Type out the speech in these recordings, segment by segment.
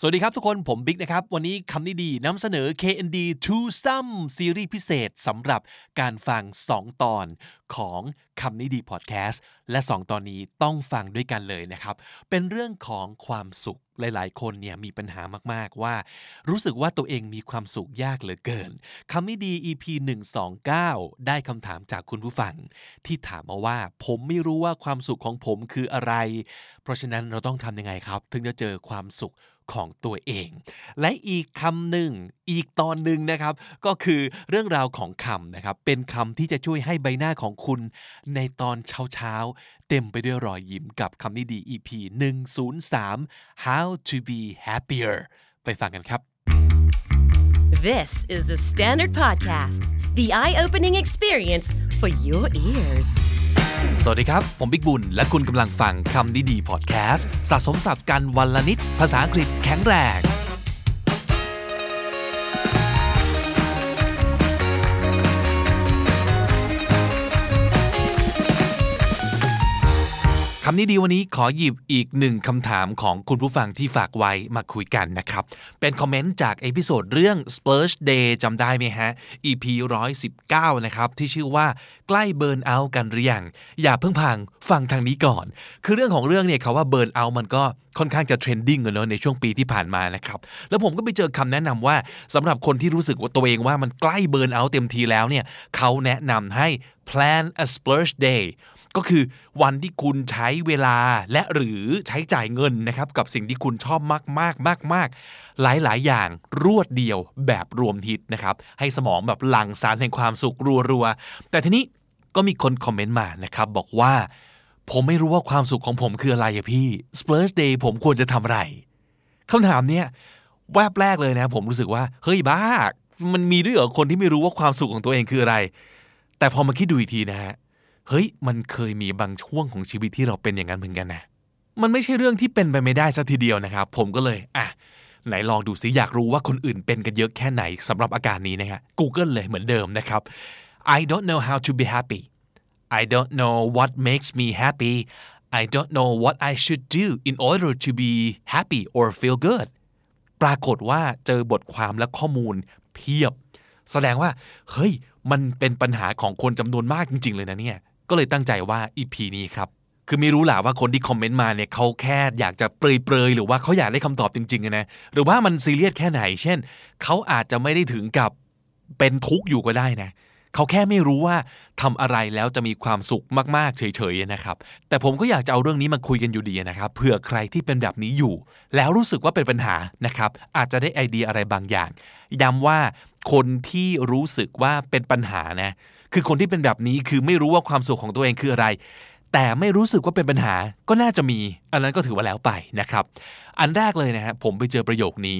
สวัสดีครับทุกคนผมบิ๊กนะครับ วันนี้คำนี้ดีนำเสนอ KND Two Some ซีรีส์พิเศษสำหรับการฟัง 2 ตอนของคำนี้ดีพอดแคสต์และ 2 ตอนนี้ต้องฟังด้วยกันเลยนะครับ เป็นเรื่องของความสุขหลาย ๆ คนเนี่ยมีปัญหามาก ๆ ว่า รู้สึกว่าตัวเองมีความสุขยากเหลือเกินคำนี้ดี EP 129 ได้คำถามจากคุณผู้ฟัง ที่ถามมาว่า ผมไม่รู้ว่าความสุขของผมคืออะไร เพราะฉะนั้นเราต้องทำยังไงครับ ถึงจะเจอความสุข ของตัวเอง และอีกคำหนึ่งอีกตอนหนึ่งนะครับ ก็คือเรื่องราวของคำนะครับ เป็นคำที่จะช่วยให้ใบหน้าของคุณ ในตอนเช้าๆเต็มไปด้วยรอยยิ้มกับคำนี้ดี EP 103 How to be happier ไปฟังกันครับ This is the Standard Podcast, the eye opening experience for your ears. สวัสดีครับ ผมบิ๊กบุญ และคุณกำลังฟังคำนี้ดีพอดแคสต์สะสมศัพท์กันวันละนิด ภาษาอังกฤษแข็งแรง คำนี้ดีวันนี้ขอหยิบอีกหนึ่งคำถามของคุณผู้ฟังที่ฝากไว้มาคุยกันนะครับ เป็นคอมเมนต์จาก episode เรื่อง Splurge Day จำได้ไหมฮะ EP 119 นะครับ ที่ชื่อว่าใกล้ burnout กันหรือยัง อย่าเพิ่งพังฟังทางนี้ก่อน คือเรื่องของเรื่องเนี่ยคำว่า burnout มันก็ค่อนข้างจะ trending เนอะในช่วงปีที่ผ่านมานะครับ แล้วผมก็ไปเจอคำแนะนำว่าสำหรับคนที่รู้สึกว่าตัวเองว่ามันใกล้ burnout เต็มทีแล้วเนี่ยเขาแนะนำให้ plan a splurge day ก็คือวันที่คุณใช้เวลาและหรือใช้จ่ายเงินนะครับกับสิ่งที่คุณชอบมากมากมากมากหลายหลายอย่างรวดเดียวแบบรวมฮิตนะครับให้สมองแบบหลั่งสารแห่งความสุขรัวๆแต่ทีนี้ก็มีคนคอมเมนต์มานะครับบอกว่า ผมไม่รู้ว่าความสุขของผมคืออะไรอะพี่ Splurge Day ผมควรจะทำอะไรคำถามเนี้ยแวบแรกเลยนะผมรู้สึกว่า เฮ้ยบ้า มันมีด้วยเหรอคนที่ไม่รู้ว่าความสุขของตัวเองคืออะไร แต่พอมาคิดดูอีกทีนะฮะ เฮ้ยมันเคยมีบางช่วงของชีวิตที่เราเป็นอย่างนั้นเหมือนกันนะมันไม่ใช่เรื่องที่เป็นไปไม่ได้สัทีเดียวนะครับ ผมก็เลยอะไหนลองดูซิอยากรู้ว่าคนอื่นเป็นกันเยอะแค่ไหนสำหรับอาการนี้นะฮะ Google เลยเหมือนเดิมนะครับ I don't know how to be happy I don't know what makes me happy I don't know what I should do in order to be happy or feel good ปรากฏว่าเจอบทความและข้อมูลเพียบ แสดงว่า เฮ้ย มันเป็นปัญหาของคนจำนวนมากจริง ๆ เลยนะเนี่ย ก็เลยตั้งใจว่า EP นี้ครับคือไม่รู้แหละว่าคนที่คอมเมนต์มาเนี่ยเขาแค่อยากจะเปรยๆหรือว่าเขาอยากได้คำตอบจริงๆนะหรือว่ามันซีเรียสแค่ไหน เช่นเขาอาจจะไม่ได้ถึงกับเป็นทุกข์อยู่ก็ได้นะเขาแค่ไม่รู้ว่าทำอะไรแล้วจะมีความสุขมากๆ เฉยๆนะครับ แต่ผมก็อยากจะเอาเรื่องนี้มาคุยกันอยู่ดีนะครับเผื่อใครที่เป็นแบบนี้อยู่ แล้วรู้สึกว่าเป็นปัญหานะครับ อาจจะได้ไอเดียอะไรบางอย่างย้ำว่าคนที่รู้สึกว่าเป็นปัญหานะ คือคนที่เป็นแบบนี้คือไม่รู้ว่าความสุขของตัวเองคืออะไร แต่ไม่รู้สึกว่าเป็นปัญหาก็น่าจะมี อันนั้นก็ถือว่าแล้วไปนะครับ อันแรกเลยนะฮะผมไปเจอประโยคนี้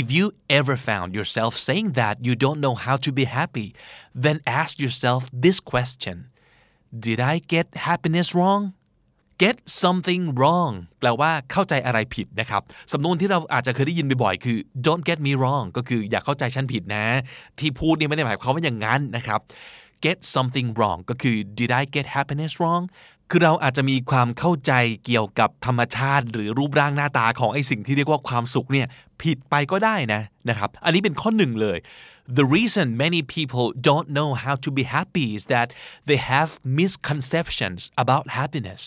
If you ever found yourself saying that you don't know how to be happy, then ask yourself this question Did I get happiness wrong? get something wrong แปลว่าเข้าใจอะไรผิดนะครับ สำนวนที่เราอาจจะเคยได้ยินบ่อยๆ คือ don't get me wrong ก็คืออย่าเข้าใจฉันผิดนะ ที่พูดนี่ไม่ได้หมายความว่าอย่างนั้นนะครับ get something wrong ก็คือ did I get happiness wrong คือเราอาจจะมีความเข้าใจเกี่ยวกับธรรมชาติ หรือรูปร่างหน้าตาของไอสิ่งที่เรียกว่าความสุขเนี่ยผิดไปก็ได้นะนะครับอันนี้เป็นข้อหนึ่งเลย The reason many people don't know how to be happy is that they have misconceptions about happiness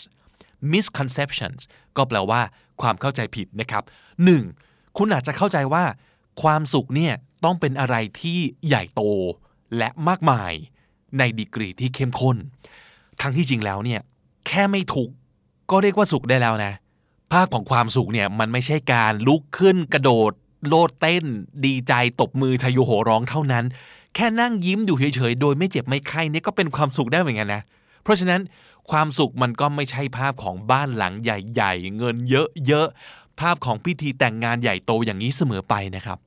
misconceptions ก็แปลว่าความเข้าใจผิดนะครับ 1. คุณอาจจะเข้าใจว่า ความสุขเนี่ยต้องเป็นอะไรที่ใหญ่โตและมากมาย ในดีกรีที่เข้มข้น ทั้งที่จริงแล้วเนี่ยแค่ไม่ถูกก็เรียกว่าสุขได้แล้วนะ ภาคของความสุขเนี่ยมันไม่ใช่การลุกขึ้นกระโดด โลดเต้น ดีใจตบมือชายโยโหร้องเท่านั้น แค่นั่งยิ้มอยู่เฉยๆโดยไม่เจ็บไม่ไข้นี่ก็เป็นความสุขได้เหมือนกันนะ เพราะฉะนั้นความสุขมันก็ไม่ใช่ภาพของบ้านหลังใหญ่ ๆ เงินเยอะๆภาพของพิธีแต่งงานใหญ่โตอย่างนี้เสมอไปนะครับ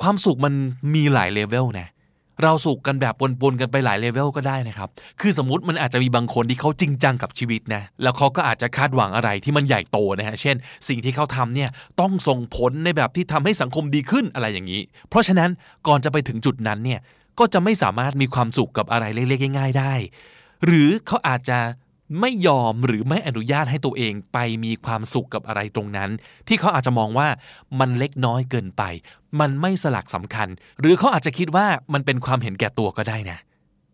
ความสุขมันมีหลายเลเวลนะเเราสุขกันแบบปนๆกันไปหลายเลเวลก็ได้นะครับ คือสมมติมันอาจจะมีบางคนที่เขาจริงจังกับชีวิตนะ แล้วเขาก็อาจจะคาดหวังอะไรที่มันใหญ่โตนะฮะ เช่น สิ่งที่เขาทำเนี่ยต้องส่งผลในแบบที่ทำให้สังคมดีขึ้นอะไรอย่างนี้ เพราะฉะนั้นก่อนจะไปถึงจุดนั้นเนี่ย ก็จะไม่สามารถมีความสุขกับอะไรเล็กๆง่าย ๆ ได้ หรือเขาอาจจะ ไม่ยอมหรือไม่อนุญาตให้ตัวเองไปมีความสุขกับอะไรตรงนั้น ที่เขาอาจจะมองว่ามันเล็กน้อยเกินไป มันไม่สลักสำคัญ หรือเขาอาจจะคิดว่ามันเป็นความเห็นแก่ตัวก็ได้นะ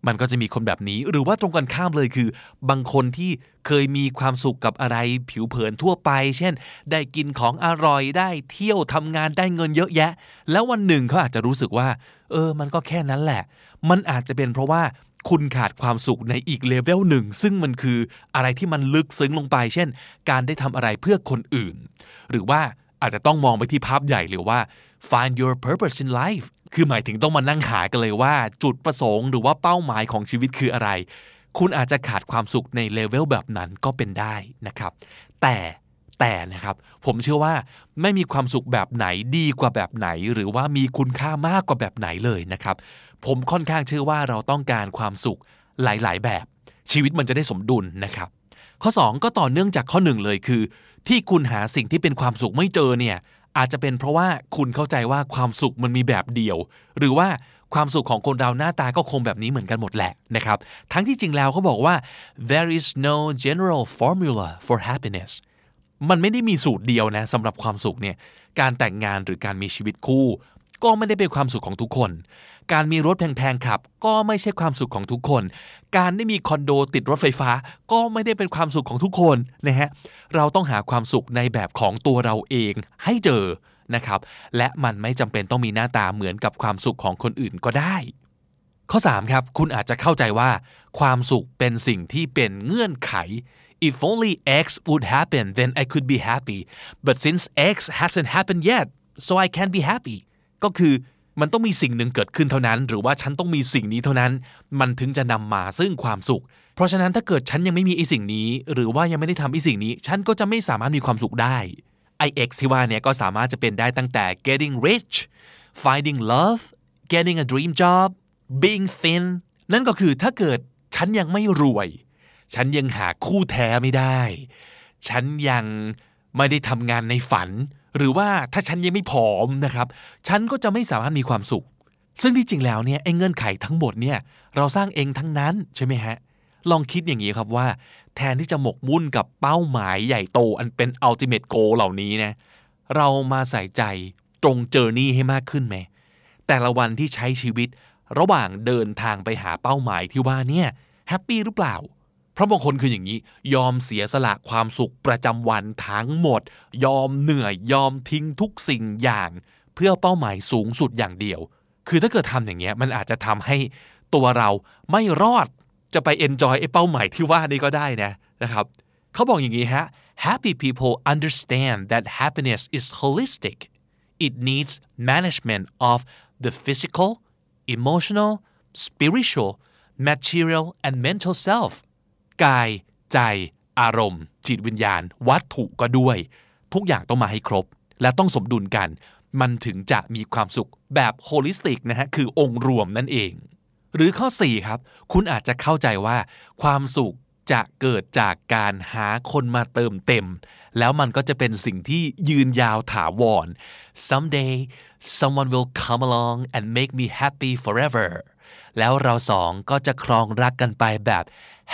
มันก็จะมีคนแบบนี้หรือว่าตรงกันข้ามเลยคือ บางคนที่เคยมีความสุขกับอะไรผิวเผินทั่วไป เช่น ได้กินของอร่อยได้เที่ยวทำงานได้เงินเยอะแยะ แล้ววันหนึ่งเขาอาจจะรู้สึกว่า เออ มันก็แค่นั้นแหละ มันอาจจะเป็นเพราะว่า คุณขาดความสุขในอีกเลเวลหนึ่ง ซึ่งมันคืออะไรที่มันลึกซึ้งลงไป เช่น การได้ทำอะไรเพื่อคนอื่น หรือว่าอาจจะต้องมองไปที่ภาพใหญ่หรือว่า find your purpose in life คือหมายถึงต้องมานั่งหากันเลยว่า จุดประสงค์หรือว่าเป้าหมายของชีวิตคืออะไร คุณอาจจะขาดความสุขในเลเวลแบบนั้นก็เป็นได้นะครับ แต่แต่นะครับผมเชื่อว่าไม่มีความสุขแบบไหนดีกว่าแบบไหน หรือว่ามีคุณค่ามากกว่าแบบไหนเลยนะครับ ผมค่อนข้างเชื่อว่าเราต้องการความสุขหลาย ๆ แบบ ชีวิตมันจะได้สมดุลนะครับ ข้อ 2 ก็ต่อเนื่องจากข้อ1เลยคือ ที่คุณหาสิ่งที่เป็นความสุขไม่เจอเนี่ยอาจจะเป็นเพราะว่าคุณเข้าใจว่าความสุขมันมีแบบเดียว หรือว่าความสุขของคนเราหน้าตาก็คงแบบนี้เหมือนกันหมดแหละนะครับ ทั้งที่จริงแล้วเขาบอกว่า there is no general formula for happiness มันไม่ได้มีสูตรเดียวนะสำหรับความสุขเนี่ย การแต่งงานหรือการมีชีวิตคู่ ก็ไม่ได้เป็นความสุขของทุกคน การมีรถแพงๆขับ ก็ไม่ใช่ความสุขของทุกคน การได้มีคอนโดติดรถไฟฟ้า ก็ไม่ได้เป็นความสุขของทุกคนนะฮะเราต้องหาความสุขในแบบของตัวเราเองให้เจอนะครับ และมันไม่จำเป็นต้องมีหน้าตาเหมือนกับความสุขของคนอื่นก็ได้ข้อ 3 ครับ คุณอาจจะเข้าใจว่า ความสุขเป็นสิ่งที่เป็นเงื่อนไข if only X would happen then I could be happy but since X hasn't happened yet so I can't be happy ก็คือ มันต้องมีสิ่งหนึ่งเกิดขึ้นเท่านั้น หรือว่าฉันต้องมีสิ่งนี้เท่านั้น มันถึงจะนำมาซึ่งความสุข เพราะฉะนั้นถ้าเกิดฉันยังไม่มีไอ้สิ่งนี้ หรือว่ายังไม่ได้ทำไอ้สิ่งนี้ ฉันก็จะไม่สามารถมีความสุขได้ IX ที่ว่าเนี่ยก็สามารถจะเป็นได้ตั้งแต่ getting rich finding love getting a dream job being thin นั่นก็คือถ้าเกิดฉันยังไม่รวย ฉันยังหาคู่แท้ไม่ได้ ฉันยังไม่ได้ทำงานในฝัน หรือว่าถ้าฉันยังไม่ผอมนะครับฉันก็จะไม่สามารถมีความสุข ซึ่งที่จริงแล้วเนี่ยไอ้เงื่อนไขทั้งหมดเนี่ยเราสร้างเองทั้งนั้นใช่ไหมฮะลองคิดอย่างนี้ครับว่า แทนที่จะหมกมุ่นกับเป้าหมายใหญ่โตอันเป็น ultimate goal เหล่านี้นะเรามาใส่ใจตรง journey ให้มากขึ้นไหมแต่ละวันที่ใช้ชีวิตระหว่างเดินทางไปหาเป้าหมายที่ว่าเนี่ย happy หรือเปล่า เพราะบางคนคืออย่างนี้ ยอมเสียสละความสุขประจำวันทั้งหมด ยอมเหนื่อยยอมทิ้งทุกสิ่งอย่าง เพื่อเป้าหมายสูงสุดอย่างเดียว คือถ้าเกิดทำอย่างเงี้ยมันอาจจะทำให้ตัวเราไม่รอดจะไป enjoy ไอ้เป้าหมายที่ว่านี้ก็ได้นะนะครับเขาบอกอย่างนี้ฮะ happy people understand that happiness is holistic it needs management of the physical emotional spiritual material and mental self กาย ใจ อารมณ์ จิตวิญญาณ วัตถุก็ด้วย ทุกอย่างต้องมาให้ครบ และต้องสมดุลกัน มันถึงจะมีความสุขแบบโฮลิสติกนะฮะคือองค์รวมนั่นเอง หรือข้อ 4 ครับ คุณอาจจะเข้าใจว่า ความสุขจะเกิดจากการหาคนมาเติมเต็ม แล้วมันก็จะเป็นสิ่งที่ยืนยาวถาวร someday someone will come along and make me happy forever แล้วเราสองก็จะครองรักกันไปแบบ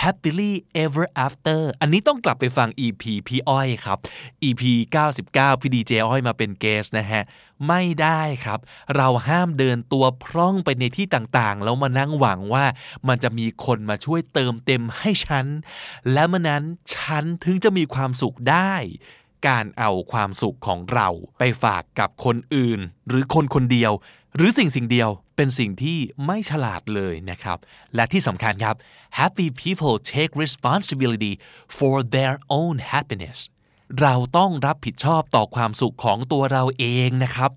happily ever after อันนี้ต้องกลับไปฟัง EP พี่อ้อยครับ EP 99 พี่ดีเจอ้อยมาเป็นเกสนะฮะ ไม่ได้ครับ เราห้ามเดินตัวพร่องไปในที่ต่างๆ แล้วมานั่งหวังว่ามันจะมีคนมาช่วยเติมเต็มให้ฉัน และเมื่อนั้นฉันถึงจะมีความสุขได้การเอาความสุขของเราไปฝากกับคนอื่น หรือคนคนเดียว หรือสิ่งสิ่งเดียว เป็นสิ่งที่ไม่ฉลาดเลยนะครับ และที่สำคัญครับ happy people take responsibility for their own happiness เราต้องรับผิดชอบต่อความสุขของตัวเราเองนะครับ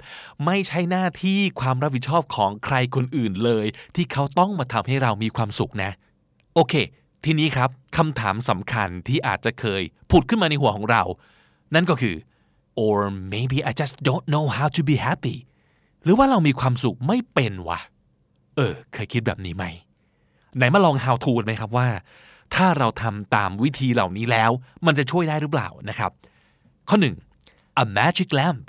ไม่ใช่หน้าที่ความรับผิดชอบของใครคนอื่นเลย ที่เขาต้องมาทำให้เรามีความสุขนะ โอเค ทีนี้ครับคำถามสำคัญที่อาจจะเคยผุดขึ้นมาในหัวของเรา นั่นก็คือ or maybe I just don't know how to be happy หรือว่าเรามีความสุขไม่เป็นวะ เออ เคยคิดแบบนี้ไหม ไหนมาลอง how to ไหมครับว่า ถ้าเราทำตามวิธีเหล่านี้แล้ว มันจะช่วยได้หรือเปล่านะครับ ข้อ 1 a magic lamp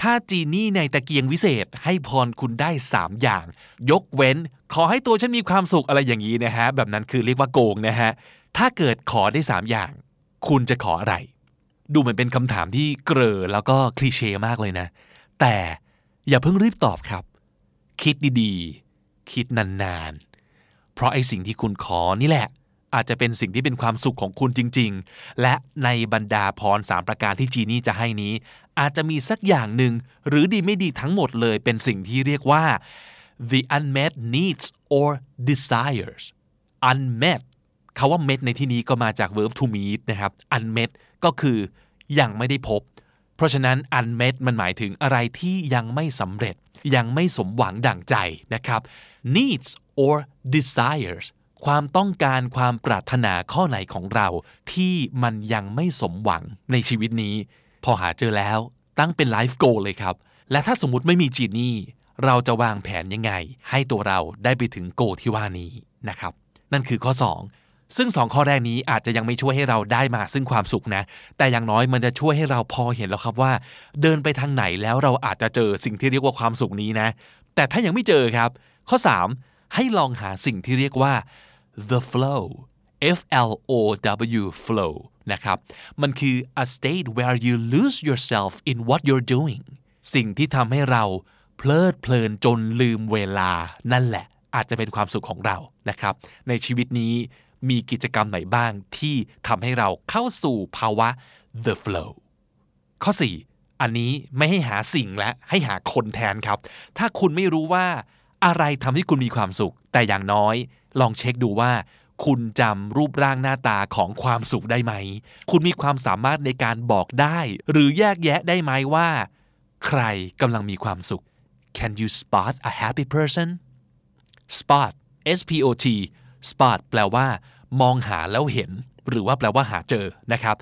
ถ้าจีนี่ในตะเกียงวิเศษให้พรคุณได้ 3 อย่าง ยกเว้น ขอให้ตัวฉันมีความสุขอะไรอย่างนี้นะฮะ แบบนั้นคือเรียกว่าโกงนะฮะ ถ้าเกิดขอได้สามอย่าง คุณจะขออะไร ดูเหมือนเป็นคำถามที่เกรอแล้วก็คลีเช่มากเลยนะ แต่ อย่าเพิ่งรีบตอบครับ คิดดีๆ คิดนานๆ เพราะไอ้สิ่งที่คุณขอนี่แหละ อาจจะเป็นสิ่งที่เป็นความสุขของคุณจริง ๆ และในบรรดาพรสามประการที่จีนี่จะให้นี้ อาจจะมีสักอย่างหนึ่งหรือดีไม่ดีทั้งหมดเลยเป็นสิ่งที่เรียกว่า the unmet needs or desires unmet คาว่า met ในที่นี้ก็มาจาก verb to meet นะครับ unmet ก็คือยังไม่ได้พบ เพราะฉะนั้น unmet มันหมายถึงอะไรที่ยังไม่สำเร็จ ยังไม่สมหวังดั่งใจนะครับ needs or desires ความต้องการความปรารถนาข้อไหนของเรา ที่มันยังไม่สมหวังในชีวิตนี้ พอหาเจอแล้วตั้งเป็น life goal เลยครับ และถ้าสมมติไม่มีจีนี่ เราจะวางแผนยังไง ให้ตัวเราได้ไปถึงโกที่ว่านี้นะครับ นั่นคือข้อ 2 ซึ่ง2ข้อแรกนี้อาจจะยังไม่ช่วยให้เราได้มาซึ่งความสุขนะ แต่อย่างน้อยมันจะช่วยให้เราพอเห็นแล้วครับว่า เดินไปทางไหนแล้วเราอาจจะเจอสิ่งที่เรียกว่าความสุขนี้นะ แต่ถ้ายังไม่เจอครับ ข้อ 3 ให้ลองหาสิ่งที่เรียกว่า the flow F L O W flow นะครับ มันคือ a state where you lose yourself in what you're doing สิ่งที่ทำให้เราเพลิดเพลินจนลืมเวลานั่นแหละ อาจจะเป็นความสุขของเรานะครับ ในชีวิตนี้ มีกิจกรรมไหนบ้างที่ทำให้เราเข้าสู่ภาวะ the flow ข้อ 4 อันนี้ไม่ให้หาสิ่งและให้หาคนแทนครับ ถ้าคุณไม่รู้ว่าอะไรทำให้คุณมีความสุข แต่อย่างน้อย ลองเช็คดูว่า คุณจำรูปร่างหน้าตาของความสุขได้ไหม คุณมีความสามารถในการบอกได้ หรือแยกแยะได้ไหมว่า ใครกำลังมีความสุข Can you spot a happy person spot S P O T spot แปลว่า มองหาแล้วเห็น หรือว่าแปลว่าหาเจอนะครับ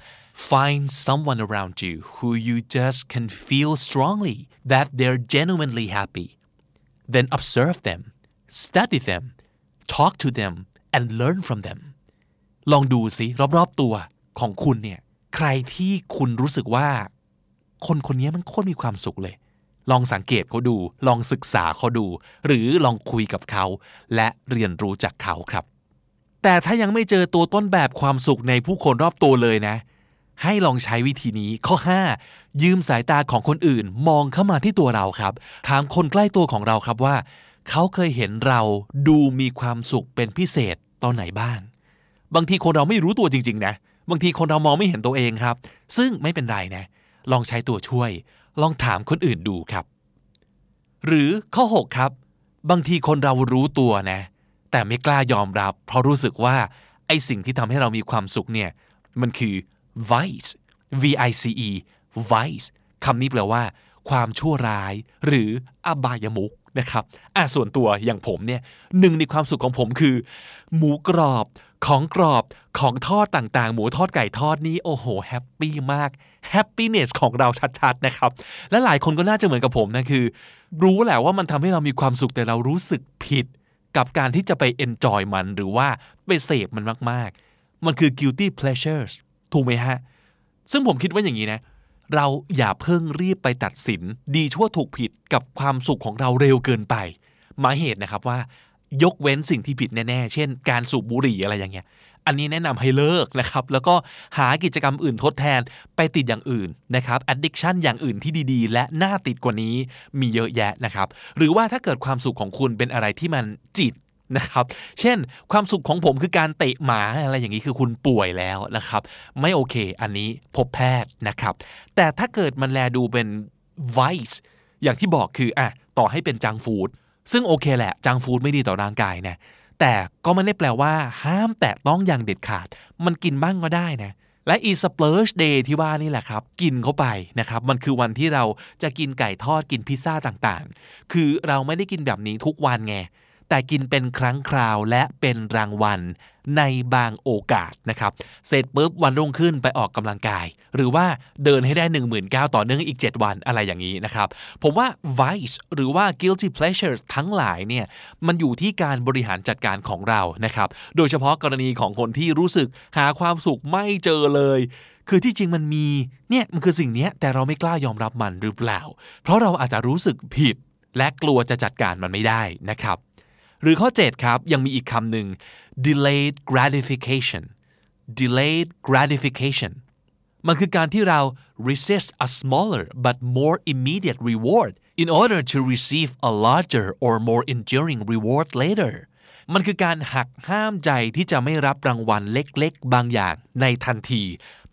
find someone around you who you just can feel strongly that they're genuinely happy then observe them study them talk to them and learn from them ลองดูสิรอบๆตัวของคุณเนี่ยใครที่คุณรู้สึกว่า คนคนนี้มันโคตรมีความสุขเลย ลองสังเกตเขาดู ลองศึกษาเขาดู หรือลองคุยกับเขา และเรียนรู้จากเขาครับ แต่ถ้ายังไม่เจอตัวต้นแบบความสุขในผู้คนรอบตัวเลยนะ ให้ลองใช้วิธีนี้ข้อ 5 ยืมสายตาของคนอื่นมองเข้ามาที่ตัวเราครับ ถามคนใกล้ตัวของเราครับว่า เขาเคยเห็นเราดูมีความสุขเป็นพิเศษตอนไหนบ้าง บางทีคนเราไม่รู้ตัวจริง ๆ นะ บางทีคนเรามองไม่เห็นตัวเองครับ ซึ่งไม่เป็นไรนะ ลองใช้ตัวช่วย ลองถามคนอื่นดูครับ หรือข้อ 6 ครับ บางทีคนเรารู้ตัวนะ แต่ไม่กล้ายอมรับ เพราะรู้สึกว่าไอสิ่งที่ทำให้เรามีความสุขเนี่ย มันคือ vice v i c e vice คำนี้แปลว่า ความชั่วร้าย หรืออบายมุกนะครับอะส่วนตัวอย่างผมเนี่ยหนึ่งในความสุขของผมคือ หมูกรอบ ของกรอบของทอดต่างๆ หมูทอดไก่ทอดนี้โอ้โห happy มาก happiness ของเราชัดๆนะครับ และหลายคนก็น่าจะเหมือนกับผมนะคือ รู้แหละว่ามันทำให้เรามีความสุขแต่เรารู้สึกผิด กับการที่จะไป enjoy มันหรือว่าไปเสพมันมากๆ มันคือ guilty pleasures ถูกไหมฮะ ซึ่งผมคิดว่าอย่างนี้นะ เราอย่าเพิ่งรีบไปตัดสิน ดีชั่วถูกผิดกับความสุขของเราเร็วเกินไปหมายเหตุนะครับว่า ยกเว้นสิ่งที่ผิดแน่ๆ เช่น การสูบบุหรี่อะไรอย่างเงี้ย อันนี้แนะนำให้เลิกนะครับ แล้วก็หากิจกรรมอื่นทดแทนไปติดอย่างอื่นนะครับ addiction อย่างอื่นที่ดีๆ และน่าติดกว่านี้มีเยอะแยะนะครับ หรือว่าถ้าเกิดความสุขของคุณเป็นอะไรที่มันจิตนะครับ เช่น ความสุขของผมคือการเตะหมาอะไรอย่างนี้คือคุณป่วยแล้วนะครับ ไม่โอเค อันนี้พบแพทย์นะครับ แต่ถ้าเกิดมันแลดูเป็น vice อย่างที่บอกคืออะต่อให้เป็นจังฟู้ด ซึ่งโอเคแหละจังฟู้ดไม่ดีต่อร่างกายนะแต่ก็ไม่ได้แปลว่า ห้ามแตะต้องอย่างเด็ดขาด มันกินบ้างก็ได้นะและอีสเป r ร์ชเดย์ที่ว่านี่แหละครับ กินเข้าไปนะครับ มันคือวันที่เราจะกินไก่ทอดกินพิซซ่าต่างๆ คือเราไม่ได้กินแบบนี้ทุกวันไง แต่กินเป็นครั้งคราวและเป็นรางวัลในบางโอกาสนะครับ เสร็จปุ๊บวันรุ่งขึ้นไปออกกำลังกาย หรือว่าเดินให้ได้ 1 9 0 0 0ต่อเนื่องอีก 7 วันอะไรอย่างนี้นะครับ ผมว่า vice หรือว่า guilty pleasures ทั้งหลายเนี่ยมันอยู่ที่การบริหารจัดการของเรานะครับ โดยเฉพาะกรณีของคนที่รู้สึกหาความสุขไม่เจอเลย คือที่จริงมันมีเนี่ยมันคือสิ่งนี้แต่เราไม่กล้ายอมรับมันหรือเปล่า เพราะเราอาจจะรู้สึกผิดและกลัวจะจัดการมันไม่ได้นะครับ หรือข้อ 7 ครับ ยังมีอีกคำหนึ่ง delayed gratification delayed gratification มันคือการที่เรา resist a smaller but more immediate reward in order to receive a larger or more enduring reward later มันคือการหักห้ามใจที่จะไม่รับรางวัลเล็กๆ บางอย่างในทันที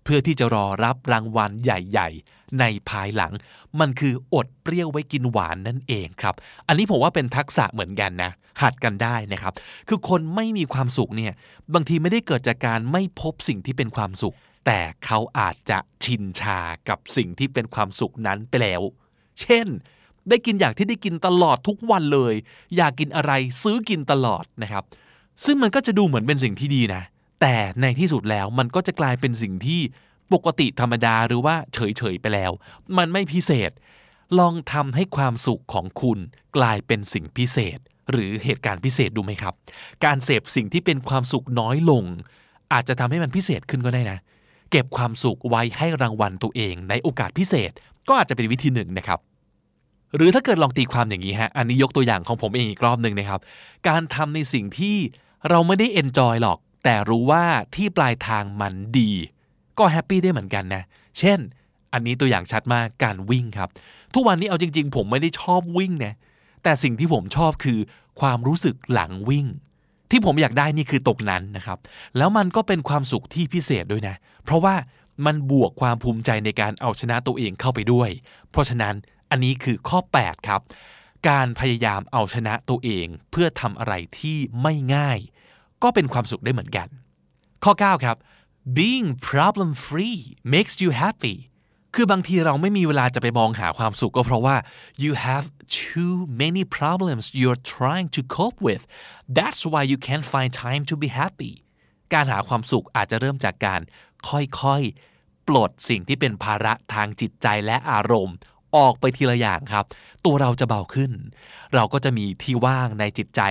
เพื่อที่จะรอรับรางวัลใหญ่ ๆ ในภายหลัง มันคืออดเปรี้ยวไว้กินหวานนั่นเองครับ อันนี้ผมว่าเป็นทักษะเหมือนกันนะ หัดกันได้นะครับ คือคนไม่มีความสุขเนี่ยบางทีไม่ได้เกิดจากการไม่พบสิ่งที่เป็นความสุข แต่เขาอาจจะชินชากับสิ่งที่เป็นความสุขนั้นไปแล้ว เช่นได้กินอย่างที่ได้กินตลอดทุกวันเลย อยากกินอะไรซื้อกินตลอดนะครับ ซึ่งมันก็จะดูเหมือนเป็นสิ่งที่ดีนะ แต่ในที่สุดแล้วมันก็จะกลายเป็นสิ่งที่ ปกติธรรมดาหรือว่าเฉยๆไปแล้ว มันไม่พิเศษ ลองทำให้ความสุขของคุณกลายเป็นสิ่งพิเศษ หรือเหตุการณ์พิเศษดูไหมครับ การเสพสิ่งที่เป็นความสุขน้อยลง อาจจะทำให้มันพิเศษขึ้นก็ได้นะ เก็บความสุขไว้ให้รางวัลตัวเองในโอกาสพิเศษ ก็อาจจะเป็นวิธีหนึ่งนะครับหรือถ้าเกิดลองตีความอย่างนี้ฮะ อันนี้ยกตัวอย่างของผมเองอีกรอบหนึ่งนะครับ การทำในสิ่งที่เราไม่ได้เอนจอยหรอก แต่รู้ว่าที่ปลายทางมันดี ก็แฮปปี้ได้เหมือนกันนะ เช่น อันนี้ตัวอย่างชัดมากการวิ่งครับ ทุกวันนี้เอาจริง ๆ ผมไม่ได้ชอบวิ่งนะแต่สิ่งที่ผมชอบคือความรู้สึกหลังวิ่ง ที่ผมอยากได้นี่คือตกนั้นนะครับ แล้วมันก็เป็นความสุขที่พิเศษด้วยนะ เพราะว่ามันบวกความภูมิใจในการเอาชนะตัวเองเข้าไปด้วย เพราะฉะนั้นอันนี้คือข้อ 8 ครับ การพยายามเอาชนะตัวเองเพื่อทำอะไรที่ไม่ง่าย ก็เป็นความสุขได้เหมือนกัน ข้อ 9 ครับ being problem free makes you happy คือบางทีเราไม่มีเวลาจะไปมองหาความสุขก็เพราะว่า you have too many problems you're trying to cope with that's why you can't find time to be happy การหาความสุขอาจจะเริ่มจากการค่อยๆ ปลดสิ่งที่เป็นภาระทางจิตใจและอารมณ์ ออกไปทีละอย่างครับ ตัวเราจะเบาขึ้น เราก็จะมีที่ว่างในจิตใจ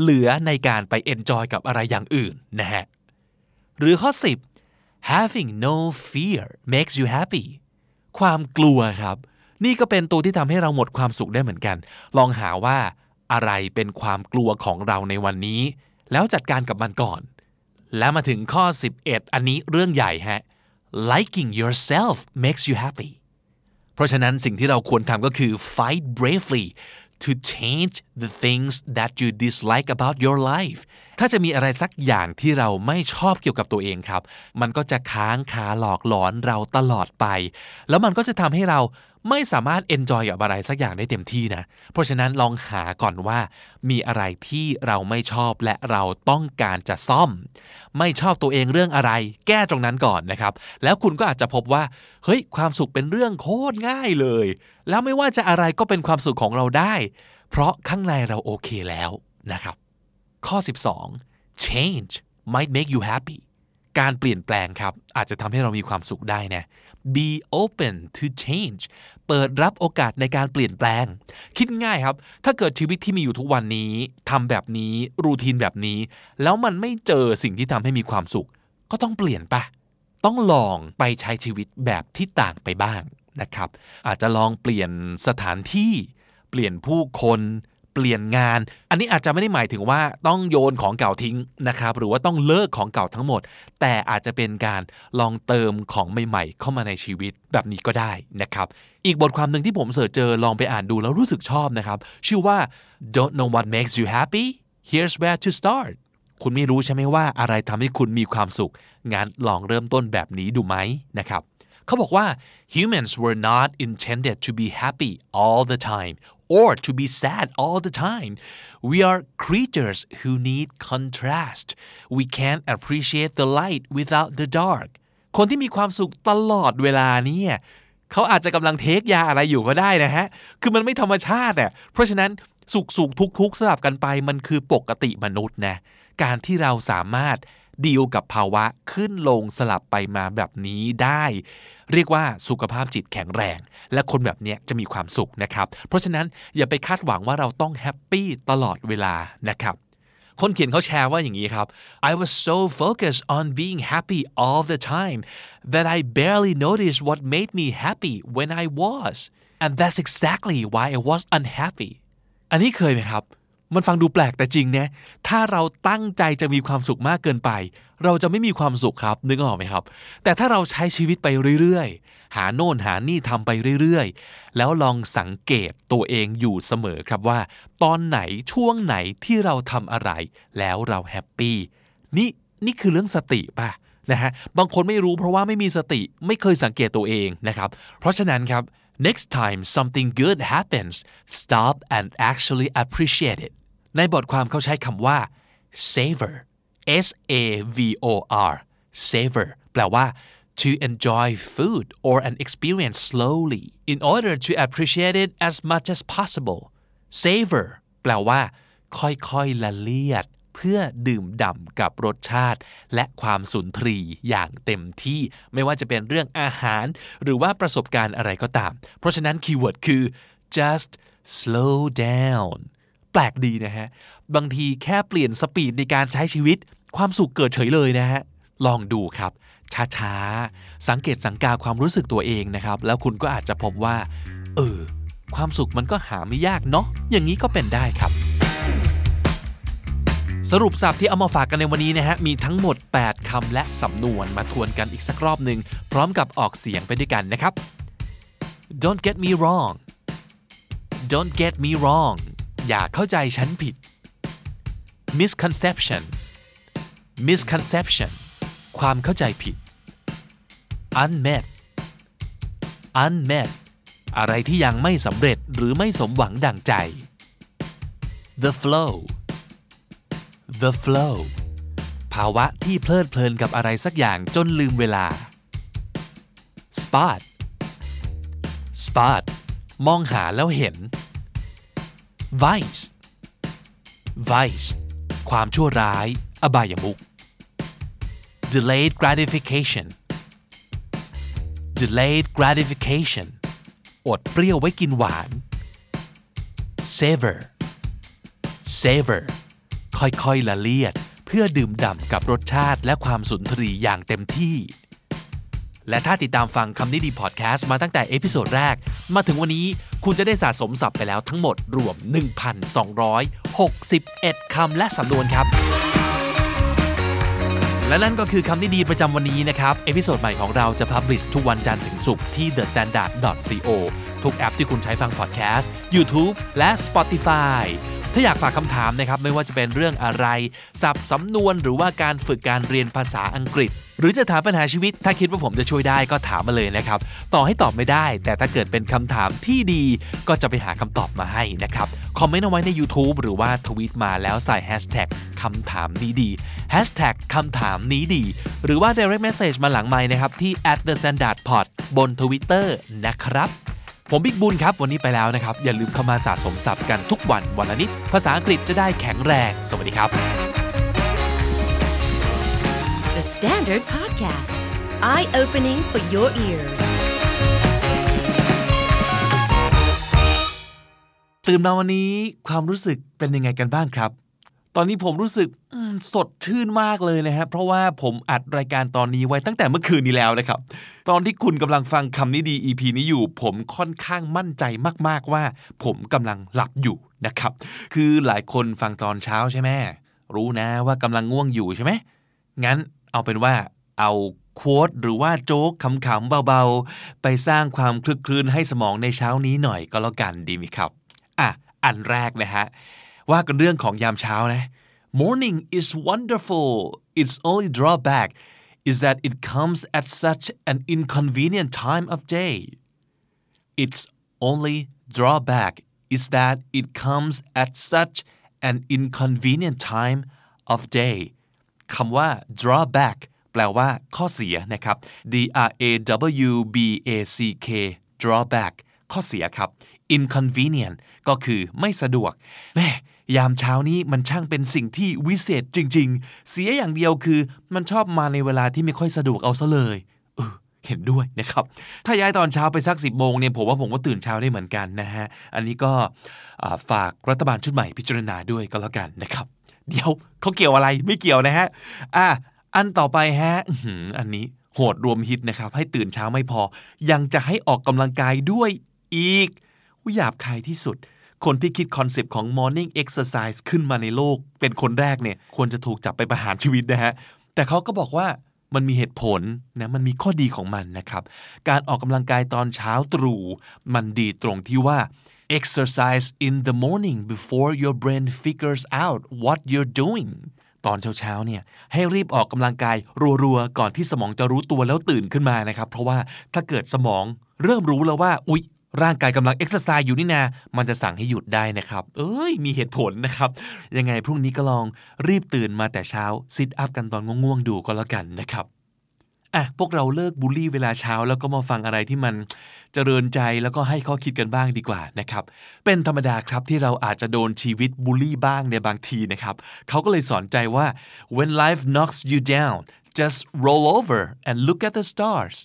เหลือในการไปเอนจอยกับอะไรอย่างอื่นนะฮะ หรือข้อ 10 having no fear makes you happy ความกลัวครับ นี่ก็เป็นตัวที่ทำให้เราหมดความสุขได้เหมือนกัน ลองหาว่าอะไรเป็นความกลัวของเราในวันนี้ แล้วจัดการกับมันก่อน แล้วมาถึงข้อ 11 อันนี้เรื่องใหญ่ฮะ liking yourself makes you happy เพราะฉะนั้นสิ่งที่เราควรทำก็คือ fight bravely to change the things that you dislike about your life ถ้าจะมีอะไรสักอย่างที่เราไม่ชอบเกี่ยวกับตัวเองครับ มันก็จะค้างคาหลอกหลอนเราตลอดไป แล้วมันก็จะทำให้เราไม่สามารถ enjoy กับอะไรสักอย่างได้เต็มที่นะ เพราะฉะนั้นลองหาก่อนว่า มีอะไรที่เราไม่ชอบและเราต้องการจะซ่อม ไม่ชอบตัวเองเรื่องอะไร แก้ตรงนั้นก่อนนะครับ แล้วคุณก็อาจจะพบว่า เฮ้ย ความสุขเป็นเรื่องโคตรง่ายเลย แล้วไม่ว่าจะอะไรก็เป็นความสุขของเราได้ เพราะข้างในเราโอเคแล้วนะครับ ข้อ 12 change might make you happy การเปลี่ยนแปลงครับ อาจจะทำให้เรามีความสุขได้นะ be open to change เปิดรับโอกาสในการเปลี่ยนแปลง คิดง่ายครับ ถ้าเกิดชีวิตที่มีอยู่ทุกวันนี้ทำแบบนี้ รูทีนแบบนี้ แล้วมันไม่เจอสิ่งที่ทำให้มีความสุข ก็ต้องเปลี่ยนปะต้องลองไปใช้ชีวิตแบบที่ต่างไปบ้างนะครับ อาจจะลองเปลี่ยนสถานที่ เปลี่ยนผู้คน เปลี่ยนงาน อันนี้อาจจะไม่ได้หมายถึงว่าต้องโยนของเก่าทิ้งนะครับหรือว่าต้องเลิกของเก่าทั้งหมด แต่อาจจะเป็นการลองเติมของใหม่ๆ เข้ามาในชีวิตแบบนี้ก็ได้นะครับอีกบทความหนึ่งที่ผมเสิร์ชเจอลองไปอ่านดูแล้วรู้สึกชอบนะครับชื่อว่า don't know what makes you happy here's where to start คุณไม่รู้ใช่ไหมว่าอะไรทำให้คุณมีความสุขงั้นลองเริ่มต้นแบบนี้ดูไหมนะครับเขาบอกว่า humans were not intended to be happy all the time or to be sad all the time we are creatures who need contrast we can't appreciate the light without the dark คนที่มีความสุขตลอดเวลาเนี่ยเขาอาจจะกำลังเทคยาอะไรอยู่ก็ได้นะฮะ คือมันไม่ธรรมชาติอะเพราะฉะนั้นสุขสุขทุกทุกๆสลับกันไปมันคือปกติมนุษย์นะ การที่เราสามารถ ดีลกับภาวะขึ้นลงสลับไปมาแบบนี้ได้ เรียกว่าสุขภาพจิตแข็งแรง และคนแบบเนี้ยจะมีความสุขนะครับ เพราะฉะนั้นอย่าไปคาดหวังว่าเราต้องแฮปปี้ตลอดเวลานะครับคนเขียนเขาแชร์ว่าอย่างนี้ครับ I was so focused on being happy all the time that I barely noticed what made me happy when I was and that's exactly why I was unhappy อันนี้เคยไหมครับ มันฟังดูแปลกแต่จริงเนี่ยถ้าเราตั้งใจจะมีความสุขมากเกินไป เราจะไม่มีความสุขครับนึกออกไหมครับ แต่ถ้าเราใช้ชีวิตไปเรื่อยๆ หาโน่นหานี่ทำไปเรื่อยๆ แล้วลองสังเกตตัวเองอยู่เสมอครับว่า ตอนไหนช่วงไหนที่เราทำอะไร แล้วเราแฮปปี้นี่นี่คือเรื่องสติป่ะนะฮะบางคนไม่รู้เพราะว่าไม่มีสติไม่เคยสังเกตตัวเองนะครับ เพราะฉะนั้นครับ next time something good happens stop and actually appreciate it ในบทความเขาใช้คำว่า savor S A V O R savor แปลว่า to enjoy food or an experience slowly in order to appreciate it as much as possible savor แปลว่า ค่อยๆละเลียด เพื่อดื่มด่ำกับรสชาติ และความสุนทรีอย่างเต็มที่ไม่ว่าจะเป็นเรื่องอาหาร หรือว่าประสบการณ์อะไรก็ตาม เพราะฉะนั้น keyword คือ just slow down แปลกดีนะฮะ บางทีแค่เปลี่ยน speed ในการใช้ชีวิต ความสุขเกิดเฉยเลยนะฮะ ลองดูครับ ช้าๆ สังเกตสังกาความรู้สึกตัวเองนะครับ แล้วคุณก็อาจจะพบว่า เออ ความสุขมันก็หาไม่ยากเนาะ อย่างนี้ก็เป็นได้ครับสรุปสับที่เอามาฝากกันในวันนี้นะฮะ มีทั้งหมด 8 คำและสำนวนมาทวนกันอีกสักรอบหนึ่งพร้อมกับออกเสียงไปด้วยกันนะครับ Don't get me wrong Don't get me wrong อย่าเข้าใจฉันผิด misconception misconception ความเข้าใจผิด unmet unmet อะไรที่ยังไม่สำเร็จหรือไม่สมหวังดังใจ the flow the flow ภาวะที่เพลิดเพลินกับอะไรสักอย่างจนลืมเวลา spot spot มองหาแล้วเห็น vice vice ความชั่วร้าย อบายมุข delayed gratification delayed gratification อดเปรี้ยวไว้กินหวาน savor savor ค่อยๆละเลียด เพื่อดื่มด่ำกับรสชาติและความสุนทรีอย่างเต็มที่ และถ้าติดตามฟังคำนี้ดีพอดแคสต์มาตั้งแต่ episode แรก มาถึงวันนี้คุณจะได้สะสมศัพท์ไปแล้วทั้งหมดรวม 1,261 คำและสำนวนครับ และนั่นก็คือคำนี้ดีประจำวันนี้นะครับ episode ใหม่ของเราจะ publish ทุกวันจันทร์ถึงศุกร์ที่ thestandard.co ทุกแอปที่คุณใช้ฟังพอดแคสต์ YouTube และ Spotify ถ้าอยากฝากคำถามนะครับไม่ว่าจะเป็นเรื่องอะไรศัพท์สำนวนหรือว่าการฝึกการเรียนภาษาอังกฤษ หรือจะถามปัญหาชีวิต ถ้าคิดว่าผมจะช่วยได้ก็ถามมาเลยนะครับ ต่อให้ตอบไม่ได้ แต่ถ้าเกิดเป็นคำถามที่ดี ก็จะไปหาคำตอบมาให้นะครับ คอมเมนต์เอาไว้ใน YouTube หรือว่าทวีตมาแล้วใส่แฮชแท็กคำถามนี้ดีแฮชแท็กคำถามนี้ดี หรือว่า direct message มาหลังไม้นะครับที่ at the standard pod บน Twitter นะครับ ผมบิ๊กบุญครับ วันนี้ไปแล้วนะครับ อย่าลืมเข้ามาสะสมศัพท์กันทุกวันวันละนิด ภาษาอังกฤษจะได้แข็งแรง สวัสดีครับ The Standard Podcast, eye opening for your ears. ตื่นมาวันนี้ความรู้สึกเป็นยังไงกันบ้างครับ ตอนนี้ผมรู้สึกสดชื่นมากเลยนะครับเพราะว่าผมอัดรายการตอนนี้ไว้ตั้งแต่เมื่อคืนนี้แล้วนะครับ ตอนที่คุณกำลังฟังคำนี้ดี EP นี้อยู่ ผมค่อนข้างมั่นใจมากๆว่า ผมกำลังหลับอยู่นะครับ คือหลายคนฟังตอนเช้าใช่ไหมรู้นะว่ากำลังง่วงอยู่ใช่ไหมงั้นเอาเป็นว่าเอาโค้ดหรือว่าโจ๊กขำๆเบาๆ ไปสร้างความคลึกคลื้นให้สมองในเช้านี้หน่อยก็แล้วกันดีไหมครับ อะ อันแรกนะฮะ ว่ากันเรื่องของยามเช้านะ Morning is wonderful its only drawback is that it comes at such an inconvenient time of day its only drawback is that it comes at such an inconvenient time of day คำว่า drawback แปลว่าข้อเสียนะครับ D R A W B A C K drawback ข้อเสียครับ inconvenient ก็คือไม่สะดวกแม่ ยามเช้านี้มันช่างเป็นสิ่งที่วิเศษจริง ๆ เสียอย่างเดียวคือมันชอบมาในเวลาที่ไม่ค่อยสะดวกเอาซะเลยเออเห็นด้วยนะครับ ถ้าย้ายตอนเช้าไปสักสิบโมงเนี่ยผมว่าผมก็ตื่นเช้าได้เหมือนกันนะฮะ อันนี้ก็ฝากรัฐบาลชุดใหม่พิจารณาด้วยก็แล้วกันนะครับ เดี๋ยวเขาเกี่ยวอะไรไม่เกี่ยวนะฮะ อะ อันต่อไปฮะอันนี้โหดรวมฮิตนะครับ ให้ตื่นเช้าไม่พอ ยังจะให้ออกกำลังกายด้วยอีกวิหยาบคายที่สุด คนที่คิด concept ของ morning exercise ขึ้นมาในโลก เป็นคนแรกเนี่ยควรจะถูกจับไปประหารชีวิตนะฮะ แต่เขาก็บอกว่ามันมีเหตุผลนะมันมีข้อดีของมันนะครับ การออกกำลังกายตอนเช้าตรู่มันดีตรงที่ว่า exercise in the morning before your brain figures out what you're doing ตอนเช้าๆเนี่ยให้รีบออกกำลังกายรัวๆ ก่อนที่สมองจะรู้ตัวแล้วตื่นขึ้นมานะครับ เพราะว่าถ้าเกิดสมองเริ่มรู้แล้วว่าอุ๊ย ร่างกายกำลังเอ็กซ์ไซส์อยู่นี่นา มันจะสั่งให้หยุดได้นะครับ เอ้ย มีเหตุผลนะครับ ยังไงพรุ่งนี้ก็ลองรีบตื่นมาแต่เช้า sit up กันตอนง่วงๆดูก็แล้วกันนะครับอะพวกเราเลิกบูลลี่เวลาเช้าแล้วก็มาฟังอะไรที่มันเจริญใจแล้วก็ให้ข้อคิดกันบ้างดีกว่านะครับ เป็นธรรมดาครับที่เราอาจจะโดนชีวิตบูลลี่บ้างในบางทีนะครับ เขาก็เลยสอนใจว่า when life knocks you down just roll over and look at the stars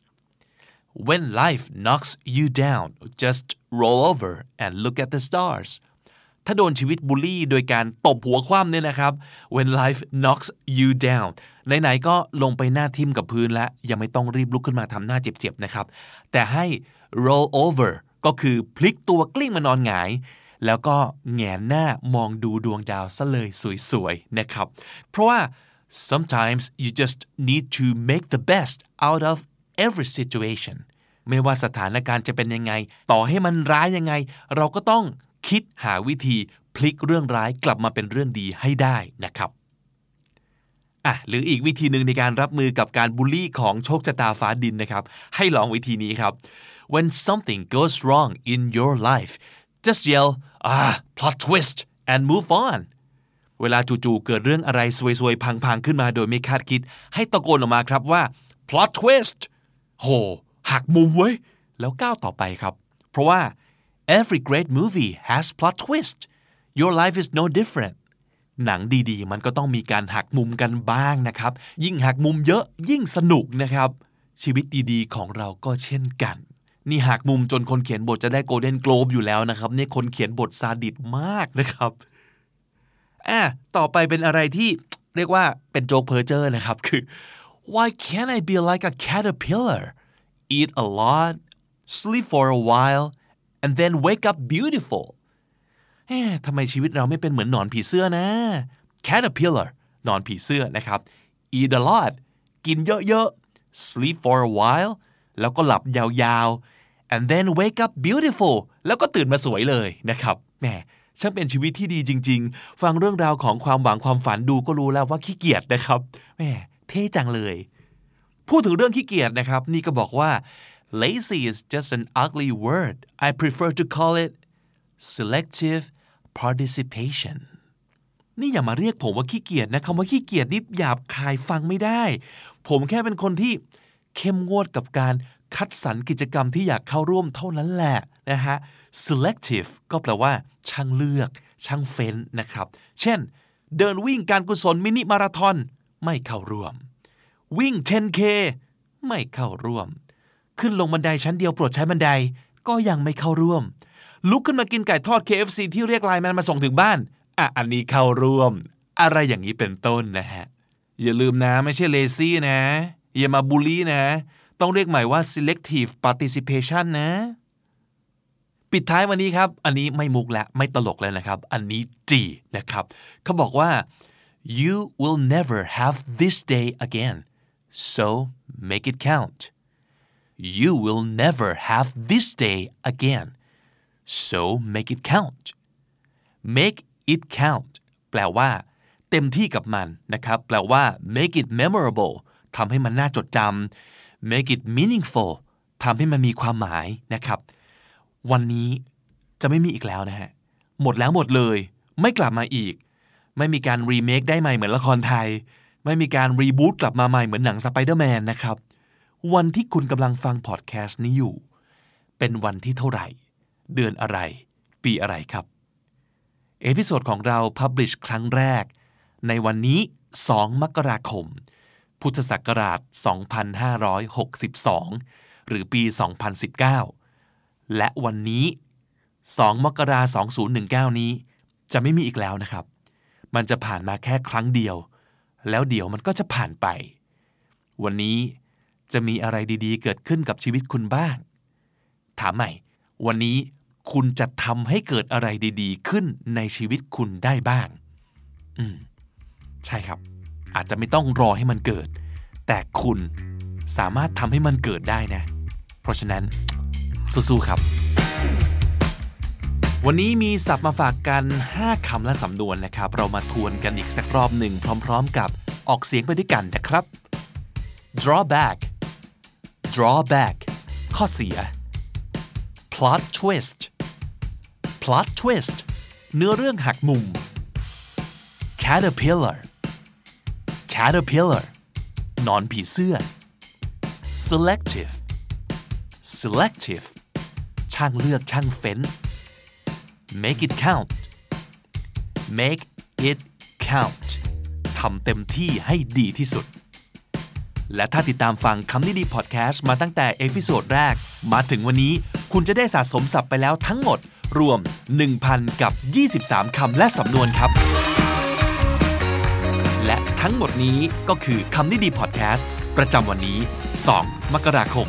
when life knocks you down just roll over and look at the stars ถ้าโดนชีวิตบูลลี่โดยการตบหัวคว่ำเนี่ยนะครับ when life knocks you down ไหนๆก็ลงไปหน้าทิ่มกับพื้นแล้ว ยังไม่ต้องรีบลุกขึ้นมาทำหน้าเจ็บๆนะครับ แต่ให้ roll over ก็คือพลิกตัวกลิ้งมานอนหงาย แล้วก็แงนหน้ามองดูดวงดาวซะเลยสวยๆนะครับ เพราะว่า sometimes you just need to make the best out of every situation ไม่ว่าสถานการณ์จะเป็นยังไง ต่อให้มันร้ายยังไง เราก็ต้องคิดหาวิธีพลิกเรื่องร้ายกลับมาเป็นเรื่องดีให้ได้นะครับอะหรืออีกวิธีหนึ่งในการรับมือกับการบูลลี่ของโชคชะตาฟ้าดินนะครับ ให้ลองวิธีนี้ครับ when something goes wrong in your life just yell ah plot twist and move on เวลาจู่ๆเกิดเรื่องอะไรซวยๆ พังๆ ขึ้นมาโดยไม่คาดคิด ให้ตะโกนออกมาครับว่า plot twist โห หักมุมเว้ย แล้วก้าวต่อไปครับ เพราะว่า every great movie has plot twist your life is no different หนังดีๆ มันก็ต้องมีการหักมุมกันบ้างนะครับ ยิ่งหักมุมเยอะยิ่งสนุกนะครับ ชีวิตดีๆ ของเราก็เช่นกัน นี่หักมุมจนคนเขียนบทจะได้ Golden Globe อยู่แล้วนะครับนี่คนเขียนบทซาดิสมากนะครับอะต่อไปเป็นอะไรที่เรียกว่าเป็นโจ๊กเพอร์เจอร์นะครับ คือ why can't I be like a caterpillar eat a lot sleep for a while and then wake up beautiful เอ๊ทำไมชีวิตเราไม่เป็นเหมือนหนอนผีเสื้อนะ caterpillar หนอนผีเสื้อนะครับ eat a lot กินเยอะๆ sleep for a while แล้วก็หลับยาวๆ and then wake up beautiful แล้วก็ตื่นมาสวยเลยนะครับแหมช่างเป็นชีวิตที่ดีจริง ๆ ฟังเรื่องราวของความหวังความฝันดูก็รู้แล้วว่าขี้เกียจนะครับแหม เท่จังเลย พูดถึงเรื่องขี้เกียจนะครับ นี่ก็บอกว่า lazy is just an ugly word I prefer to call it selective participation นี่อย่ามาเรียกผมว่าขี้เกียจนะคำว่าขี้เกียจนี่หยาบคายฟังไม่ได้ ผมแค่เป็นคนที่เข้มงวดกับการคัดสรรกิจกรรมที่อยากเข้าร่วมเท่านั้นแหละนะฮะ selective ก็แปลว่า ช่างเลือก ช่างเฟ้นนะครับ เช่น เดินวิ่งการกุศลมินิมาราทอน ไม่เข้าร่วม วิ่ง 10K ไม่เข้าร่วม ขึ้นลงบันไดชั้นเดียวโปรดใช้บันไดก็ยังไม่เข้าร่วม ลุกขึ้นมากินไก่ทอด KFC ที่เรียกไลน์แมนมาส่งถึงบ้านอะอันนี้เข้าร่วม อะไรอย่างนี้เป็นต้นนะฮะ อย่าลืมนะไม่ใช่ lazy นะ อย่ามาบูลลี่นะ ต้องเรียกใหม่ว่า selective participation นะ ปิดท้ายวันนี้ครับ อันนี้ไม่มุกและไม่ตลกเลยนะครับ อันนี้จีนะครับ เขาบอกว่า you will never have this day again so make it count you will never have this day again so make it count make it count แปลว่า เต็มที่กับมันนะครับ แปลว่า make it memorable ทำให้มันน่าจดจำ make it meaningful ทำให้มันมีความหมายนะครับ วันนี้จะไม่มีอีกแล้วนะฮะ หมดแล้วหมดเลย ไม่กลับมาอีก ไม่มีการรีเมคได้ใหม่เหมือนละครไทย ไม่มีการ reboot กลับมาใหม่เหมือนหนังสไปเดอร์แมนนะครับ วันที่คุณกำลังฟังพอดแคสต์นี้อยู่ เป็นวันที่เท่าไหร่ เดือนอะไร ปีอะไรครับ episode ของเรา publish ครั้งแรก ในวันนี้ 2 มกราคม พุทธศักราช 2562 หรือปี 2019 และวันนี้ 2 มกราคม 2019 นี้จะไม่มีอีกแล้วนะครับ มันจะผ่านมาแค่ครั้งเดียว แล้วเดี๋ยวมันก็จะผ่านไป วันนี้จะมีอะไรดีๆ เกิดขึ้นกับชีวิตคุณบ้าง ถามใหม่ วันนี้คุณจะทำให้เกิดอะไรดีๆ ขึ้นในชีวิตคุณได้บ้าง อืม ใช่ครับ อาจจะไม่ต้องรอให้มันเกิด แต่คุณสามารถทำให้มันเกิดได้นะ เพราะฉะนั้นสู้ๆครับ วันนี้มีศัพท์มาฝากกัน 5 คำและสำนวนนะครับ เรามาทวนกันอีกสักรอบหนึ่งพร้อม ๆ กับออกเสียงไปด้วยกันนะครับ drawback drawback ข้อเสีย plot twist plot twist เนื้อเรื่องหักมุม caterpillar caterpillar หนอนผีเสื้อ selective selective ช่างเลือกช่างเฟ้น make it count make it count ทำเต็มที่ให้ดีที่สุด และถ้าติดตามฟังคำนี้ดีพอดแคสต์มาตั้งแต่ episode แรก มาถึงวันนี้คุณจะได้สะสมศัพท์ไปแล้วทั้งหมด รวม 1,000 กับ 23 คำและสำนวนครับ และทั้งหมดนี้ก็คือคำนี้ดีพอดแคสต์ประจำวันนี้ 2 มกราคม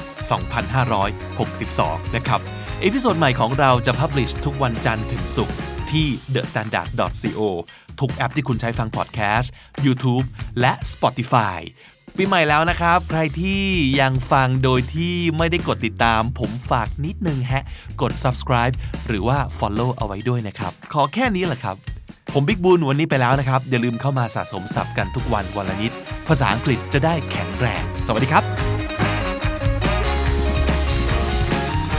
2562 นะครับ episode ใหม่ของเราจะ publish ทุกวันจันทร์ถึงศุกร์ที่ thestandard.co ทุกแอปที่คุณใช้ฟังพอดแคสต์ YouTube และ Spotify ปีใหม่แล้วนะครับ ใครที่ยังฟังโดยที่ไม่ได้กดติดตาม ผมฝากนิดนึงฮะ กด subscribe หรือว่า follow เอาไว้ด้วยนะครับ ขอแค่นี้แหละครับ ผมบิ๊กบูลวันนี้ไปแล้วนะครับ อย่าลืมเข้ามาสะสมศัพท์กันทุกวันวันละนิด ภาษาอังกฤษจะได้แข็งแรง สวัสดีครับ